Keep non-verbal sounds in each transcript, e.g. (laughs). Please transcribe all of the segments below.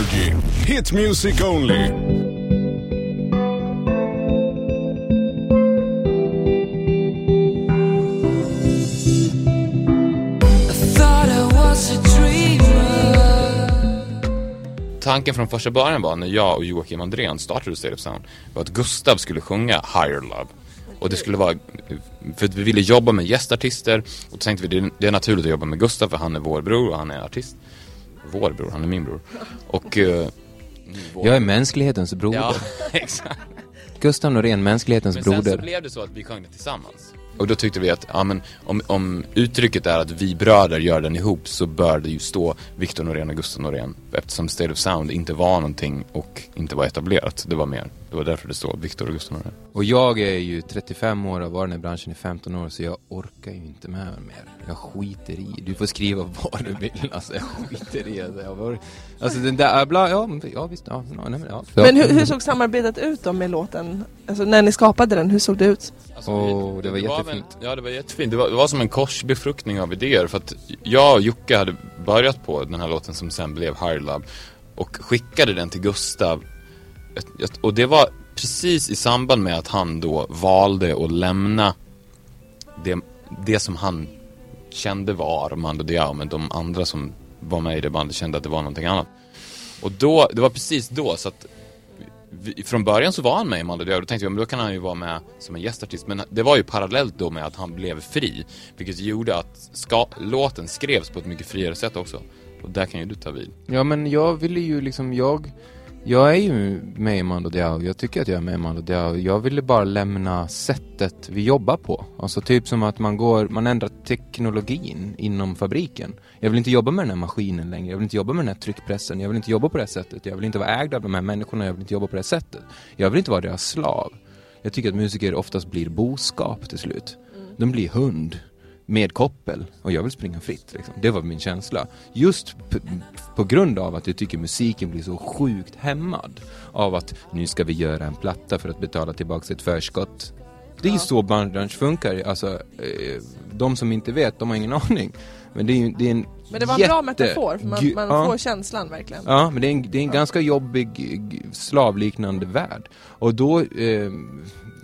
Energy. Hit music only. Tanken från första början var när jag och Joakim Andrén startade State of Sound var att Gustav skulle sjunga Higher Love. Och det skulle vara, för att vi ville jobba med gästartister och då tänkte vi det är naturligt att jobba med Gustav för han är vår bror och han är artist. Vår bror, han är min bror. Och... Uh, vår... Jag är mänsklighetens broder. Ja, (laughs) exakt. Gustav Norén, mänsklighetens men broder. Men sen så blev det så att vi sjöng det tillsammans. Och då tyckte vi att, ja men om, om uttrycket är att vi bröder gör den ihop så bör det ju stå Victor Norén och Gustav Norén. Eftersom State of Sound inte var någonting och inte var etablerat. Det var mer, det var därför det står Victor och Gustav Norén. Och jag är ju 35 år och har varit i den här branschen i 15 år så jag orkar ju inte med mer. Jag skiter i, du får skriva vad du vill alltså, jag skiter i alltså, jag var, alltså den där, bla, ja, ja visst, ja, nej, men, ja. Men hur, hur såg samarbetet ut då med låten? Alltså när ni skapade den, hur såg det ut? Alltså, oh, det var jättefint. ja, det var jättefint. Det var, det var som en korsbefruktning av idéer. För att jag och Jocke hade börjat på den här låten som sen blev Higher Love. Och skickade den till Gustav. Och det var precis i samband med att han då valde att lämna det, det som han kände var Armando Diao. Men de andra som var med i det bandet kände att det var någonting annat. Och då, det var precis då så att vi, från början så var han med i Mando Diao. Då tänkte jag, men då kan han ju vara med som en gästartist. Men det var ju parallellt då med att han blev fri. Vilket gjorde att ska, låten skrevs på ett mycket friare sätt också. Och där kan ju du ta vid. Ja, men jag ville ju liksom, jag jag är ju med i Mando Diao, jag tycker att jag är med i Mando Diao. Jag ville bara lämna sättet vi jobbar på. Alltså typ som att man går, man ändrar teknologin inom fabriken. Jag vill inte jobba med den här maskinen längre, jag vill inte jobba med den här tryckpressen, jag vill inte jobba på det här sättet. Jag vill inte vara ägd av de här människorna, jag vill inte jobba på det här sättet. Jag vill inte vara deras slav. Jag tycker att musiker oftast blir boskap till slut. De blir hund med koppel och jag vill springa fritt. Liksom. Det var min känsla. Just på grund av att jag tycker musiken blir så sjukt hämmad av att nu ska vi göra en platta för att betala tillbaka ett förskott. Det är ja. så branschen funkar. Alltså, eh, de som inte vet, de har ingen (laughs) aning. Men det är, det är en Men det var en jätte... bra metafor, för man, man ja. får känslan verkligen. Ja, men det är en, det är en ja. ganska jobbig slavliknande värld. Och då eh,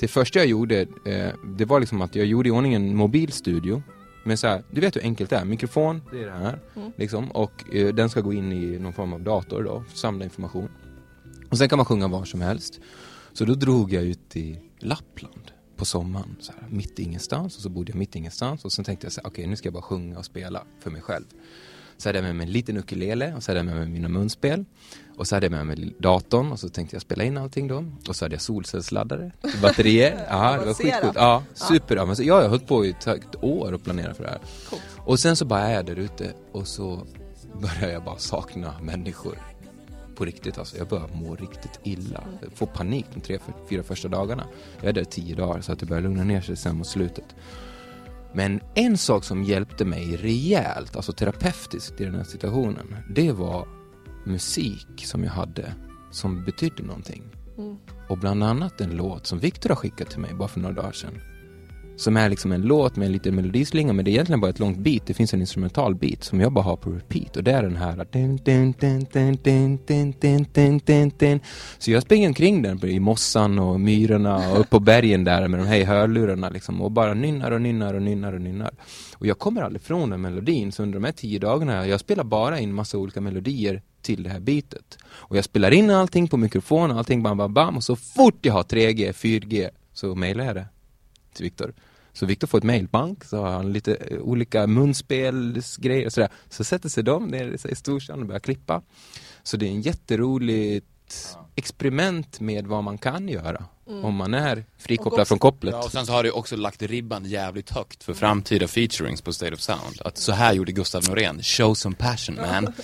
det första jag gjorde, eh, det var liksom att jag gjorde i ordning en mobilstudio. Men så här, du vet hur enkelt det är. Mikrofon, det är det här. Mm. Liksom, och eh, den ska gå in i någon form av dator då, samla information. Och sen kan man sjunga var som helst. Så då drog jag ut i Lappland på sommaren, så här, mitt ingenstans. Och så bodde jag mitt ingenstans. Och sen tänkte jag så här, okej okay, nu ska jag bara sjunga och spela för mig själv. Så hade jag med mig en liten ukulele och så hade jag med mig mina munspel. Och så hade jag med mig datorn och så tänkte jag spela in allting då. Och så hade jag solcellsladdare, batterier. (laughs) ja, det var skitcoolt. Ja, super. Ja, men så, ja, jag har hållit på i ett år och planerat för det här. Cool. Och sen så bara är jag där ute och så börjar jag bara sakna människor. På riktigt alltså. Jag börjar må riktigt illa. Jag får panik de tre, fyra första dagarna. Jag är där tio dagar så att det börjar lugna ner sig sen mot slutet. Men en sak som hjälpte mig rejält, alltså terapeutiskt i den här situationen, det var musik som jag hade som betydde någonting. Mm. Och bland annat en låt som Viktor har skickat till mig bara för några dagar sedan. Som är liksom en låt med en liten melodislinga men det är egentligen bara ett långt beat. Det finns en instrumental beat som jag bara har på repeat och det är den här Så jag springer omkring den i mossan och myrorna och upp på bergen där med de här hörlurarna liksom och bara nynnar och nynnar och nynnar och nynnar. Och jag kommer aldrig från den melodin så under de här tio dagarna jag spelar bara in massa olika melodier till det här beatet. Och jag spelar in allting på mikrofon, allting bam bam bam och så fort jag har 3G, 4G så mailar jag det till Viktor. Så Viktor får ett mailbank, så har han lite eh, olika munspelsgrejer och sådär. Så sätter sig de ner i storstan och börjar klippa. Så det är en jätteroligt experiment med vad man kan göra. Mm. Om man är frikopplad från kopplet. Ja, och sen så har det också lagt ribban jävligt högt för framtida featurings på State of Sound. Att så här gjorde Gustav Norén. Show some passion man. (laughs)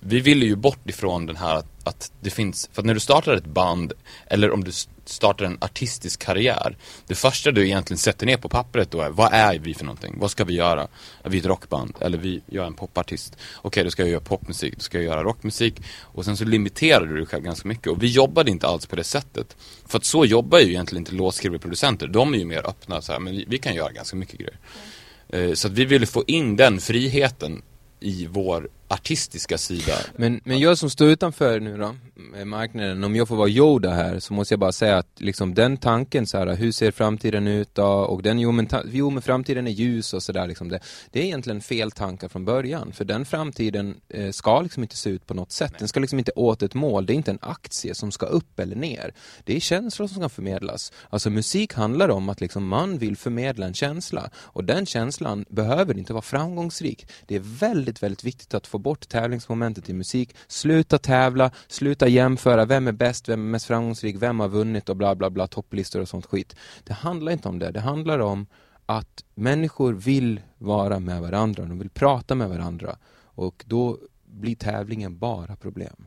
Vi ville ju bort ifrån den här att, att, det finns, för att när du startar ett band eller om du startar en artistisk karriär. Det första du egentligen sätter ner på pappret då är, vad är vi för någonting? Vad ska vi göra? Är vi ett rockband? Eller vi, jag är en popartist. Okej, okay, då ska jag göra popmusik, då ska jag göra rockmusik. Och sen så limiterar du dig själv ganska mycket. Och vi jobbade inte alls på det sättet. För att så jobbar ju egentligen inte låtskrivare producenter. De är ju mer öppna så här, men vi, vi kan göra ganska mycket grejer. Mm. Så att vi ville få in den friheten i vår artistiska sida. Men, men jag som står utanför nu då, med marknaden, om jag får vara Yoda här så måste jag bara säga att liksom den tanken så här, hur ser framtiden ut då? Och den, jo men, ta, jo, men framtiden är ljus och sådär liksom det. Det är egentligen fel tankar från början, för den framtiden eh, ska liksom inte se ut på något sätt. Den ska liksom inte åt ett mål, det är inte en aktie som ska upp eller ner. Det är känslor som ska förmedlas. Alltså musik handlar om att liksom man vill förmedla en känsla och den känslan behöver inte vara framgångsrik. Det är väldigt, väldigt viktigt att få bort tävlingsmomentet i musik. Sluta tävla, sluta jämföra, vem är bäst, vem är mest framgångsrik, vem har vunnit och bla bla bla, topplistor och sånt skit. Det handlar inte om det, det handlar om att människor vill vara med varandra, de vill prata med varandra och då blir tävlingen bara problem.